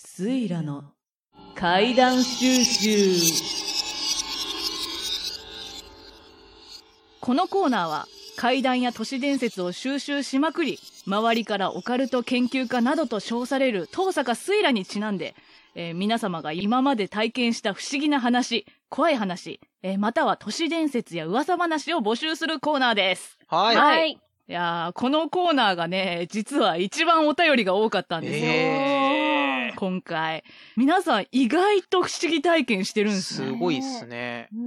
スイラの怪談収集。このコーナーは怪談や都市伝説を収集しまくり周りからオカルト研究家などと称される東坂スイラにちなんで、えー皆様が今まで体験した不思議な話怖い話、えーまたは都市伝説や噂話を募集するコーナーです。はい。はい。いやーこのコーナーがね実は一番お便りが多かったんですよ、え今回。皆さん意外と不思議体験してるんー、ですね。すごいっすね。うんう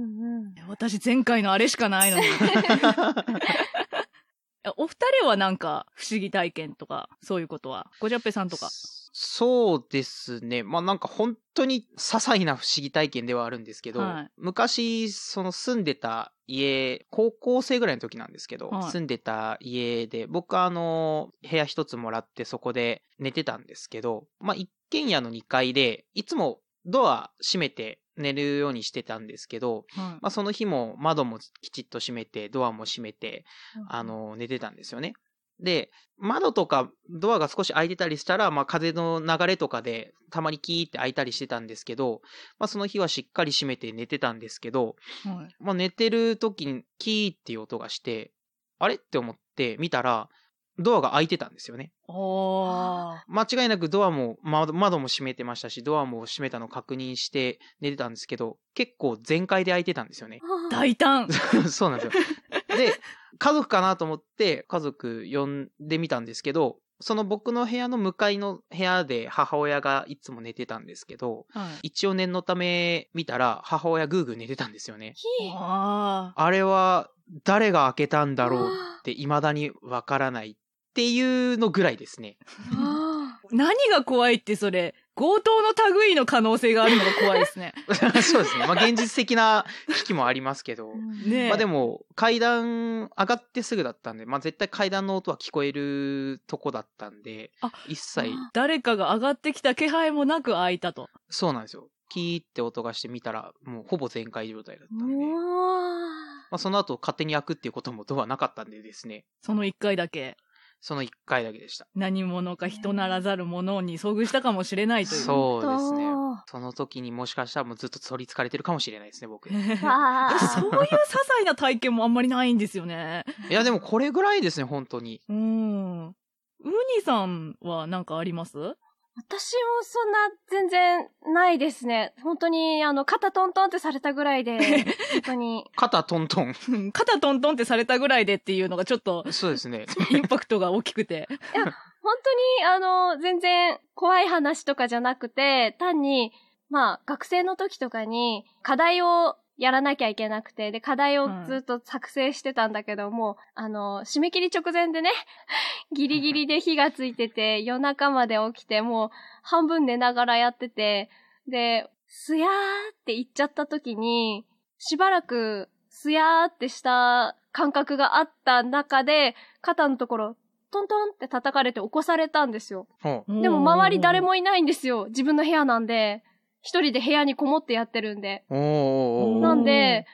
ん。私前回のあれしかないのに。お二人はなんか不思議体験とかそういうことは？ごじゃっぺさんとかそうですね。まあなんか本当に些細な不思議体験ではあるんですけど、はい昔、その住んでた家、高校生ぐらいの時なんですけど、はい住んでた家で、僕はあの、部屋一つもらってそこで寝てたんですけど、まあ一軒家の2階で、いつもドア閉めて寝るようにしてたんですけど、はいまあその日も窓もきちっと閉めて、ドアも閉めて、あの、寝てたんですよね。で、窓とかドアが少し開いてたりしたら、まあ風の流れとかでたまにキーって開いたりしてたんですけど、まあその日はしっかり閉めて寝てたんですけど、はいまあ寝てる時にキーっていう音がして、あれって思って見たら、ドアが開いてたんですよね。間違いなくドアも、窓窓も閉めてましたし、ドアも閉めたのを確認して寝てたんですけど、結構全開で開いてたんですよね。大胆 そうなんですよ。で、家族かなと思って家族呼んでみたんですけど、その僕の部屋の向かいの部屋で母親がいつも寝てたんですけど、はい。一応念のため見たら母親グーグー寝てたんですよね。あ。あれは誰が開けたんだろうって未だにわからないっていうのぐらいですね。何が怖いってそれ強盗の類の可能性があるのが怖いですね。そうですね。まあ現実的な危機もありますけど。ーねえ。まあでも階段上がってすぐだったんで、まあ絶対階段の音は聞こえるとこだったんであ、一切。誰かが上がってきた気配もなく開いたと。そうなんですよ。キーって音がしてみたら、もうほぼ全開状態だったんで、うまわあ、その後勝手に開くっていうこともドアなかったんでですね、その一回だけその1回だけでした。何者か人ならざる者に遭遇したかもしれないというそうですね本。その時にもしかしたらもうずっと取り憑かれてるかもしれないですね、僕。そういう些細な体験もあんまりないんですよね。や、でもこれぐらいですね、本当に。うん。ウニさんは何かあります？私もそんな全然ないですね。本当に、あの、肩トントンってされたぐらいで、本当に。肩トントン。うん肩トントンってされたぐらいでっていうのがちょっとそうですね。インパクトが大きくて。本当に、あの、全然怖い話とかじゃなくて、単に、まあ、学生の時とかに課題をやらなきゃいけなくて、で、課題をずっと作成してたんだけども、あの、締め切り直前でね、ギリギリで火がついてて、夜中まで起きて、もう半分寝ながらやってて、で、すやーって言っちゃった時に、しばらく、すやーってした感覚があった中で、肩のところ、トントンって叩かれて起こされたんですよ。でも周り誰もいないんですよ。自分の部屋なんで。一人で部屋にこもってやってるんで。なんで、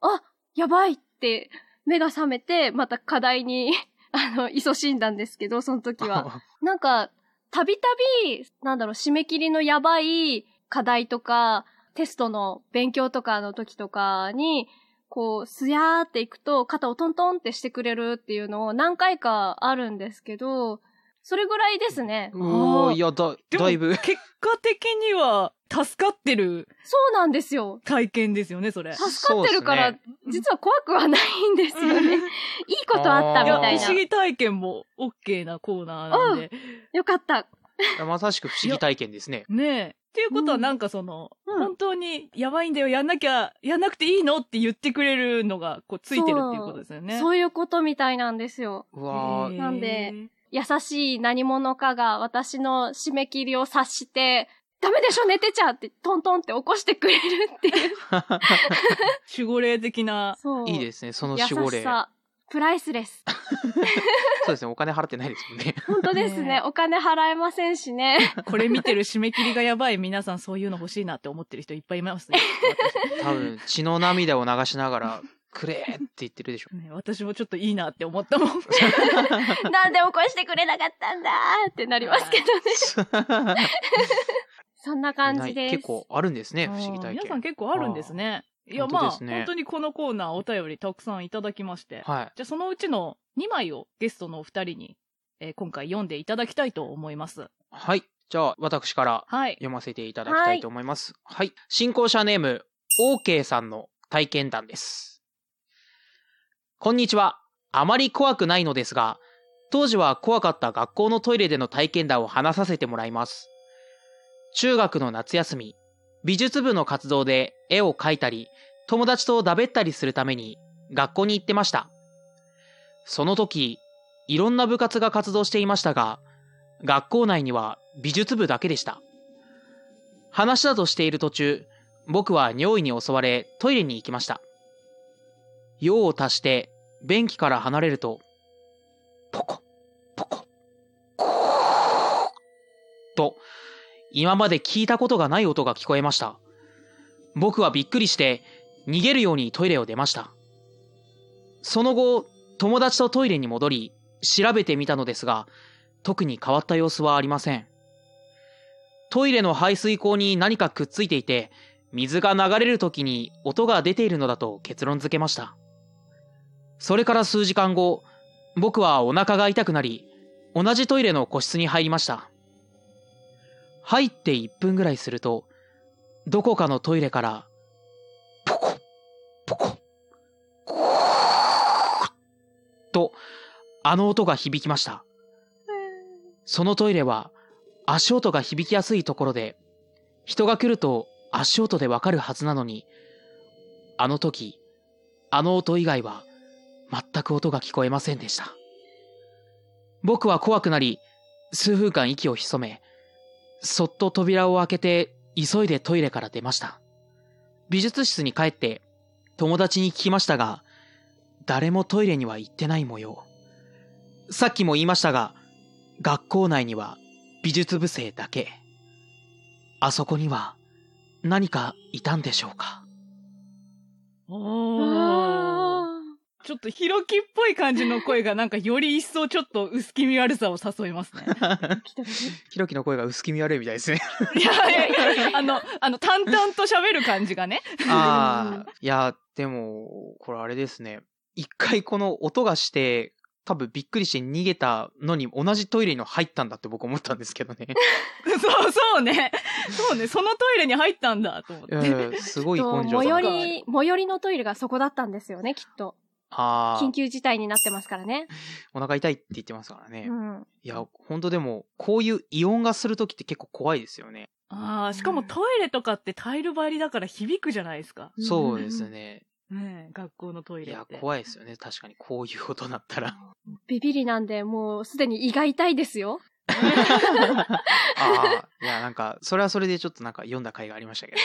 あ、やばいって目が覚めて、また課題に、あの、勤しんだんですけど、その時は。なんか、たびたび、なんだろう、締め切りのやばい課題とか、テストの勉強とかの時とかに、こう、すやーっていくと、肩をトントンってしてくれるっていうのを何回かあるんですけど、それぐらいですね。うおーいや、だ、だいぶ。結果的には助かってるそうなんですよ。体験ですよね、それ。助かってるから、そうっ実は怖くはないんですよね。いいことあったみたいな不思。議体験も OK なコーナーなんで。よかった。まさしく不思議体験ですね。ねえ。っていうことはうんなんかその、うん本当にやばいんだよ、やんなきゃ、やんなくていいのって言ってくれるのが、こう、ついてるっていうことですよね。そういうことみたいなんですよ。うわーなんで、優しい何者かが私の締め切りを察して、ダメでしょ寝てちゃってトントンって起こしてくれるっていう。守護霊的な。そう。いいですね、その優守護霊。しさ。プライスレス。そうですね、お金払ってないですもんね。本当ですね。ねお金払えませんしね。これ見てる締め切りがやばい皆さんそういうの欲しいなって思ってる人いっぱいいますね。多分、血の涙を流しながら、くれーって言ってるでしょ。ね私もちょっといいなって思ったもん。なんで起こしてくれなかったんだーってなりますけどね。そんな感じです。結構あるんですね、不思議体験。皆さん結構あるんですね。いや、本まあ、本当にこのコーナーお便りたくさんいただきまして。はい。じゃあそのうちの2枚をゲストのお二人に、えー今回読んでいただきたいと思います。はい。じゃあ、私からはい。読ませていただきたいと思います。はい。進行者ネーム、OK さんの体験談です。こんにちは。あまり怖くないのですが、当時は怖かった学校のトイレでの体験談を話させてもらいます。中学の夏休み、美術部の活動で絵を描いたり、友達とだべったりするために学校に行ってました。その時、いろんな部活が活動していましたが、学校内には美術部だけでした。話だとしている途中、僕は尿意に襲われトイレに行きました。用を足して便器から離れると、ポコ、今まで聞いたことがない音が聞こえました。僕はびっくりして逃げるようにトイレを出ました。その後、友達とトイレに戻り、調べてみたのですが、特に変わった様子はありません。トイレの排水口に何かくっついていて、水が流れる時に音が出ているのだと結論付けました。それから数時間後、僕はお腹が痛くなり、同じトイレの個室に入りました。入って1分ぐらいすると、どこかのトイレから、ポコ、ポコ、コと、あの音が響きました。そのトイレは足音が響きやすいところで、人が来ると足音でわかるはずなのに、あの時、あの音以外は全く音が聞こえませんでした。僕は怖くなり、数分間息を潜め、そっと扉を開けて急いでトイレから出ました。美術室に帰って友達に聞きましたが、誰もトイレには行ってない模様。さっきも言いましたが、学校内には美術部生だけ。あそこには何かいたんでしょうか？ちょっとヒロキっぽい感じの声がなんかより一層ちょっと薄気味悪さを誘いますね。ひろきの声が薄気味悪いみたいですね。いやいやいや、あの、あの、淡々と喋る感じがね。ああ、いや、でも、これあれですね。一回この音がして、多分びっくりして逃げたのに同じトイレに入ったんだって僕思ったんですけどね。そうそうね。そうね、そのトイレに入ったんだと思って。うん、すごいた根性。最寄り、最寄りのトイレがそこだったんですよね、きっと。緊、急事態になってますからね。お腹痛いって言ってますからね。うん。いや、本当でも、こういう異音がするときって結構怖いですよね。ああ、しかもトイレとかってタイル張りだから響くじゃないですか。そうですね。ねえ学校のトイいやレっ、て。怖いですよね。確かに、こういう音だったら。ビビりなんで、もうすでに胃が痛いですよ。ああ、いや、なんか、それはそれでちょっとなんか読んだ回がありましたけど。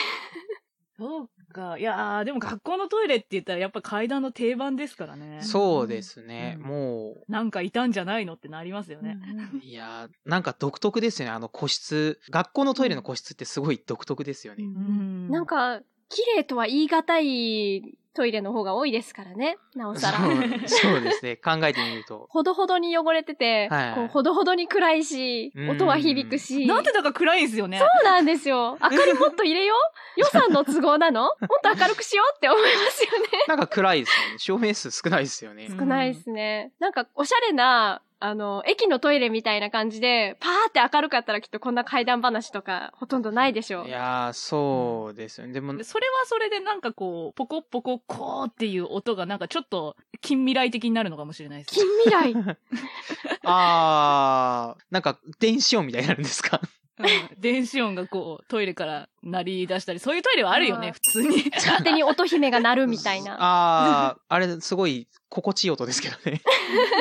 そ うか。いやーでも学校のトイレって言ったらやっぱ階段の定番ですからね。そうですね。うんもなんかいたんじゃないのってなりますよね。う、いや、なんか独特ですよね。あの個室。学校のトイレの個室ってすごい独特ですよね。うんなん、か、綺麗とは言い難いトイレの方が多いですからね。なおさら。そうそうですね。考えてみると。ほどほどに汚れてて、はいこうほどほどに暗いしう、ん音は響くし。なんでだか暗いんすよね。そうなんですよ。明かりもっと入れよう 予算の都合なの？もっと明るくしようって思いますよね。なんか暗いですよね。照明数少ないですよね。う ん少ないですね。なんか、おしゃれな、あの、駅のトイレみたいな感じで、パーって明るかったらきっとこんな怪談話とかほとんどないでしょうい。やー、そうですよね。でもで、それはそれでなんかこう、ポコポココーっていう音がなんかちょっと近未来的になるのかもしれないです近ね。未来。あー、なんか電子音みたいになるんですか？うん電子音がこう、トイレから鳴り出したり、そういうトイレはあるよね、うん普通に。勝手に音姫が鳴るみたいな。あー、あれ、すごい心地いい音ですけどね。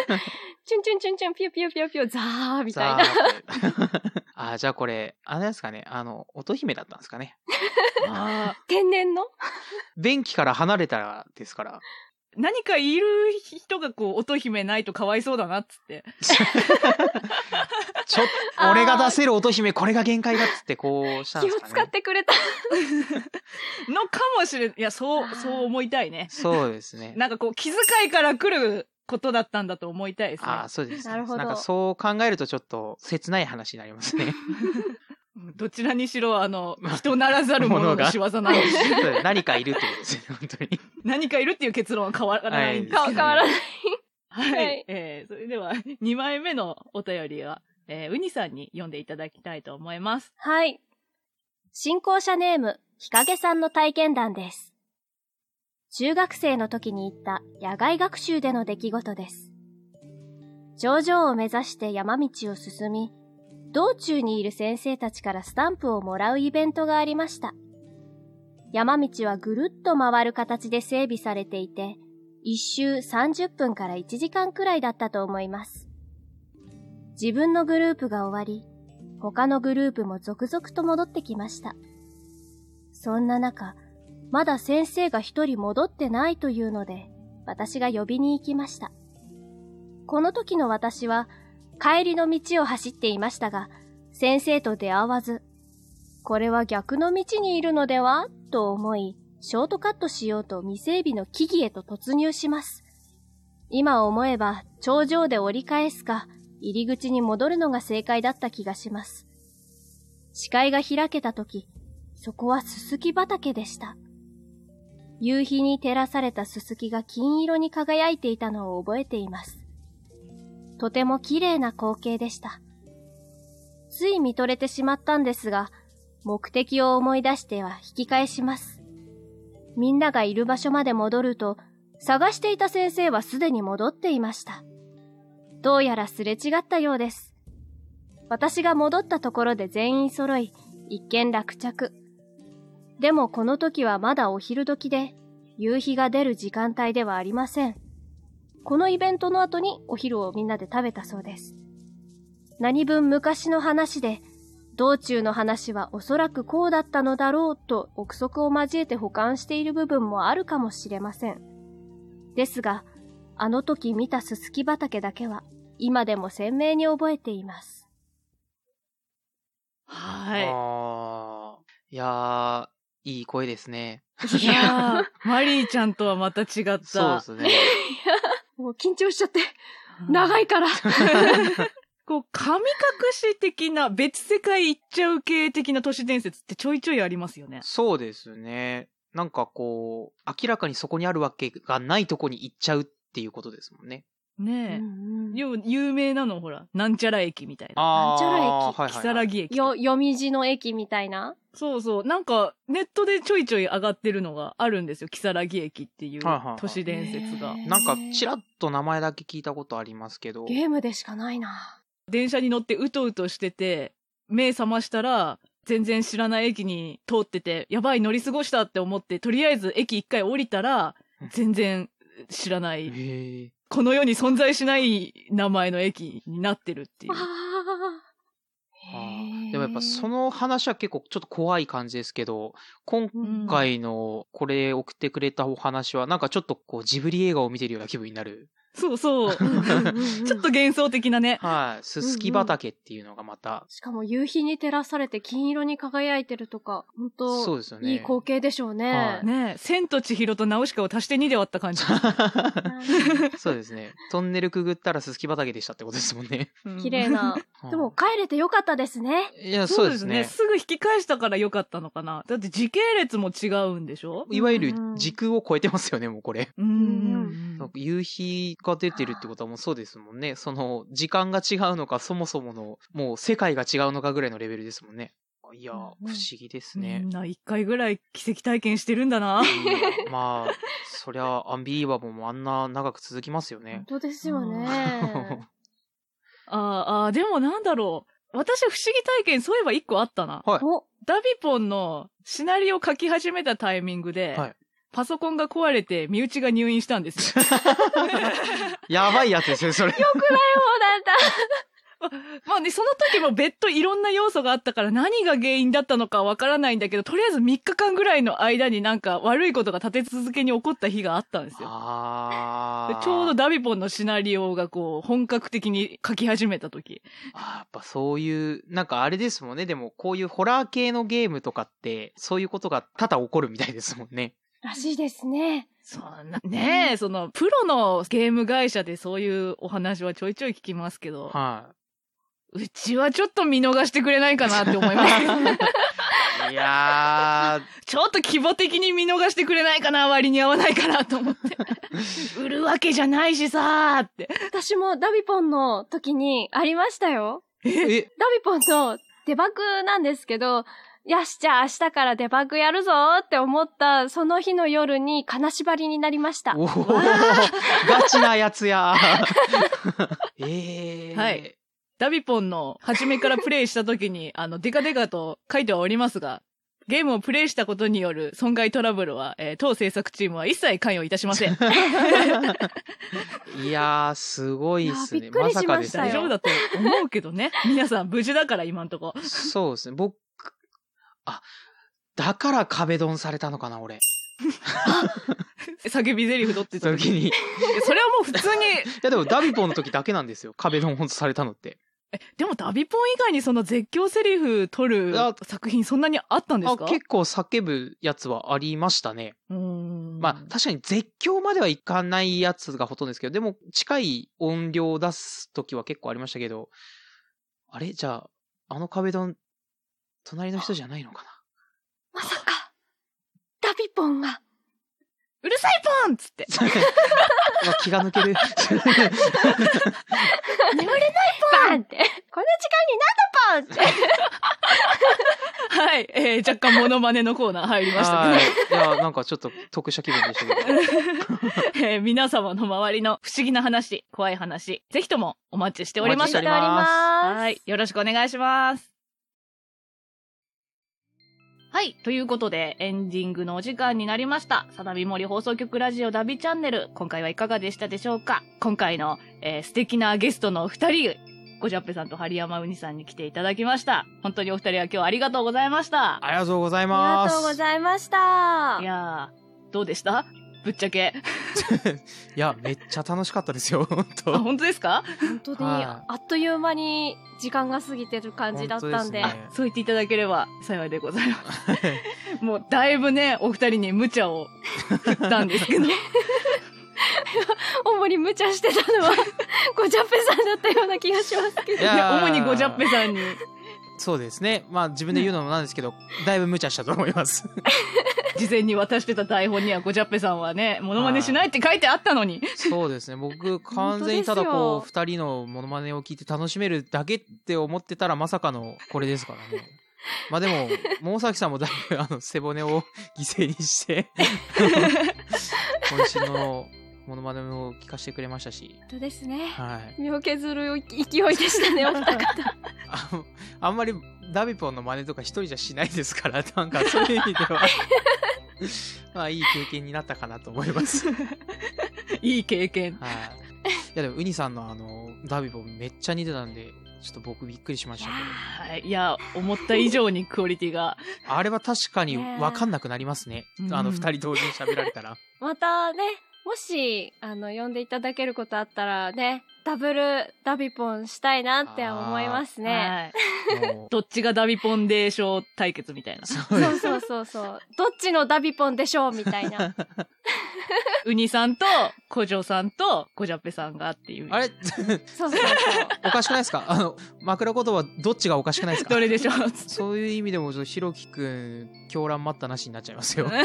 チュンチュンチュンチュン、ピューピューピューピュー、ザーみたいな。あー、じゃあこれ、あれですかね。あの、音姫だったんですかね。あ 天然の？便器から離れたらですから。ー何かいる人がこう、音姫ないとかわいそうだなっつって。ちょっあー俺が出せる音姫、これが限界だっつってこうしたん気をですかね。使ってくれた。のかもしれん。いや、そう、そう思いたいね。そうですね。なんかこう、気遣いから来ることだったんだと思いたいですね。ああ、そうですね。なるほどんかそう考えるとちょっと切ない話になりますね。どちらにしろ、あの、人ならざる者の仕業なんで 何かいるってことですね、本当に。何かいるっていう結論は変わらないんですけど、か変わらない。はい。はいえー、それでは、2枚目のお便りは、えー、ウニさんに読んでいただきたいと思います。はい。新校舎ネーム、日陰さんの体験談です。中学生の時に行った野外学習での出来事です。頂上を目指して山道を進み、道中にいる先生たちからスタンプをもらうイベントがありました。山道はぐるっと回る形で整備されていて、一周30分から1時間くらいだったと思います。自分のグループが終わり、他のグループも続々と戻ってきました。そんな中、まだ先生が一人戻ってないというので、私が呼びに行きました。この時の私は、帰りの道を走っていましたが、先生と出会わず、これは逆の道にいるのでは？と思い、ショートカットしようと未整備の木々へと突入します。今思えば、頂上で折り返すか、入り口に戻るのが正解だった気がします。視界が開けたとき、そこはススキ畑でした。夕日に照らされたススキが金色に輝いていたのを覚えています。とても綺麗な光景でした。つい見とれてしまったんですが、目的を思い出しては引き返します。みんながいる場所まで戻ると、探していた先生はすでに戻っていました。どうやらすれ違ったようです。私が戻ったところで全員揃い、一件落着。でもこの時はまだお昼時で、夕日が出る時間帯ではありません。このイベントの後にお昼をみんなで食べたそうです。何分昔の話で、道中の話はおそらくこうだったのだろうと憶測を交えて保管している部分もあるかもしれません。ですが、あの時見たすすき畑だけは今でも鮮明に覚えています。はああ。いやー、いい声ですね。い。いやー、マリーちゃんとはまた違った。そうですね。もう緊張しちゃって、うん長いから。こう、神隠し的な、別世界行っちゃう系的な都市伝説ってちょいちょいありますよね。そうですね。なんかこう、明らかにそこにあるわけがないとこに行っちゃうっていうことですもんね。ねうんうんえ。よ有名なのほら、なんちゃら駅みたいな。あなんちゃら駅ーはいはい木はい更木駅。よ、読み字の駅みたいな。そうそう。なんか、ネットでちょいちょい上がってるのがあるんですよ。木更木駅っていう都市伝説が。へーなんか、ちらっと名前だけ聞いたことありますけど。ゲームでしかないな。電車に乗ってうとうとしてて、目覚ましたら、全然知らない駅に通ってて、やばい乗り過ごしたって思って、とりあえず駅一回降りたらうん、全然知らない。この世に存在しない名前の駅になってるっていう。でもやっぱその話は結構ちょっと怖い感じですけど、今うん回のこれ送ってくれたお話はなんかちょっとこうジブリ映画を見てるような気分になる。そうそう。ちょっと幻想的なね。はい。すすき畑っていうのがまた、しかも夕日に照らされて金色に輝いてるとか、本当そうですよね。いい光景でしょうね。はいねえ、千と千尋とナウシカを足して2で割った感じ。そうですね。トンネルくぐったらすすき畑でしたってことですもんね。うん綺麗な。でも、帰れてよかったですね。いや、そううですすね。すぐ引き返したからよかったのかな。だって時系列も違うんでしょ？いわゆるうん時空を超えてますよね、もうこれ。うんうんなんか夕日が出てるってことはもうそうですもんね。その、時間が違うのか、そもそもの、もう世界が違うのかぐらいのレベルですもんね。いや、不思議ですみねん。な一回ぐらい奇跡体験してるんだな。うんまあ、そりゃ、アンビリーバボーもあんな長く続きますよね本。当ですよね。あーあー、でもなんだろう。私不思議体験そういえば一個あったな。はい。お、ダビポンのシナリオ書き始めたタイミングで、はいパソコンが壊れて身内が入院したんですよ。やばいやつですよ、それ。そうだった。まあね、その時も別途いろんな要素があったから何が原因だったのかわからないんだけど、とりあえず3日間ぐらいの間になんか悪いことが立て続けに起こった日があったんですよ。ちょうどダビポンのシナリオがこう本格的に書き始めた時。あーやっぱそういう、なんかあれですもんね。でも、こういうホラー系のゲームとかって、そういうことが多々起こるみたいですもんね。らしいですね。そんな、ねえ、その、プロのゲーム会社でそういうお話はちょいちょい聞きますけど、はうちはちょっと見逃してくれないかなって思います。いやちょっと規模的に見逃してくれないかな、割に合わないかなと思って。売るわけじゃないしさーって。私もダビポンの時にありましたよ。ダビポンのデバッグなんですけど、よし、じゃあ明日からデバッグやるぞって思ったその日の夜に金縛りになりました。おおガチなやつや。え えー。はい。ダビポンの初めからプレイした時に、あの、デカデカと書いてはおりますが、ゲームをプレイしたことによる損害トラブルは、えー当制作チームは一切関与いたしません。いやー、すごいっすね。いやびっくりしましたよさかで大丈夫だと思うけどね。皆さん無事だから今んとこ。すそうですね。僕、あ、だから壁ドンされたのかな、俺。叫び台詞取ってた時に。それはもう普通に、や、でもダビポンの時だけなんですよ。壁ドンほんとされたのって。でもダビポン以外にその絶叫セリフ取るあ作品そんなにあったんですあか結構叫ぶやつはありましたね。うーんまあ、確かに絶叫まではいかないやつがほとんどですけど、でも近い音量を出す時は結構ありましたけど、あれ？じゃあ、あの壁ドン、隣の人じゃないのかな？まさか、ダビポンが、うるさいポンっつって。気が抜ける。眠れないポンって、この時間になんだポンって。はい。えー、若干モノマネのコーナー入りましたはい。や、なんかちょっと得した気分でしたけど。ど、えー皆様の周りの不思議な話、怖い話、ぜひともお待ちしておりますお待ちして。おりますはい。よろしくお願いします。はい。ということで、エンディングのお時間になりました。サダビ森放送局ラジオダビチャンネル。今回はいかがでしたでしょうか？今回の、えー素敵なゲストのお二人、ゴジャッペさんと針山ウニさんに来ていただきました。本当にお二人は今日はありがとうございました。ありがとうございあります。がとうございました。いやー、どうでした？ぶっちゃけ。いや、めっちゃ楽しかったですよ、本あ、当本当ですか？本当に、はあっという間に時間が過ぎてる感じだったんで。ですねそう言っていただければ幸いでございます。もうだいぶね、お二人に無茶を振ったんですけど。主に無茶してたのは、ゴジャッペさんだったような気がしますけど。いやー主にゴジャッペさんに。そうですね。まあ自分で言うのもなんですけど、だいぶ無茶したと思います。事前に渡してた台本にはゴジャッペさんはね、モノマネしないって書いてあったのに。そうですね。僕、完全にただこう、二人のモノマネを聞いて楽しめるだけって思ってたら、まさかのこれですからね。まあでも、桃崎さんもだいぶ、あの、背骨を犠牲にして、渾身のモノマネを聞かせてくれましたし、本当ですね。はい。身を削る勢いでしたね、お二方。ああんまりダビポンの真似とか一人じゃしないですから、なんかそういう意味では、まあいい経験になったかなと思います。はい。いい経験。いやでも、ウニさんのあの、ダビポンめっちゃ似てたんで、ちょっと僕びっくりしましたけど。はい。いや、思った以上にクオリティが。あれは確かにわかんなくなりますね。ねあの、うん二人同時に喋られたら。またね、もし、あの、呼んでいただけることあったらね、ダブルダビポンしたいなって思いますね。はい。も どっちがダビポンデーショー対決みたいなそうそうそうそう。どっちのダビポンでしょうみたいな。ウニさんと、コジョさんと、ゴジャッペさんがっていう。あれ？そうそうそう。おかしくないですか？あの、枕言葉どっちがおかしくないですか？どれでしょう？そういう意味でも、ちょっとひろきくん、狂乱待ったなしになっちゃいますよ。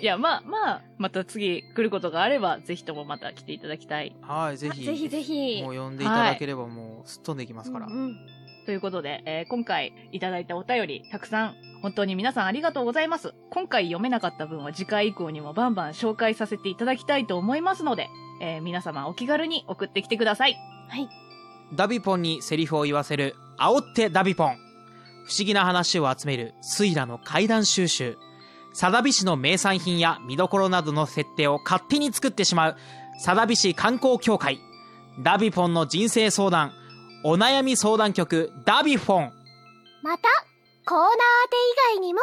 いや、まあまあ、また次来ることがあれば、ぜひともまた来ていただきたい。はい、ぜひ。ぜひぜひ。もう呼んでいただければもうすっ飛んでいきますから。うんうんということで、えー今回いただいたお便り、たくさん、本当に皆さんありがとうございます。今回読めなかった分は次回以降にもバンバン紹介させていただきたいと思いますので、えー皆様お気軽に送ってきてください。はい。ダビポンにセリフを言わせる、煽ってダビポン。不思議な話を集める、スイラの怪談収集。サダビ市の名産品や見どころなどの設定を勝手に作ってしまう、サダビ市観光協会。ダビポンの人生相談、お悩み相談局、ダビフォン。また、コーナー宛て以外にも、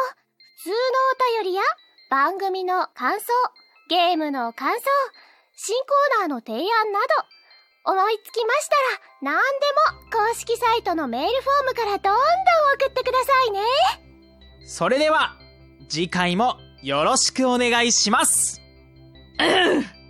普通のお便りや番組の感想、ゲームの感想、新コーナーの提案など、思いつきましたら何でも公式サイトのメールフォームからどんどん送ってくださいね。それでは、次回もよろしくお願いします。う ん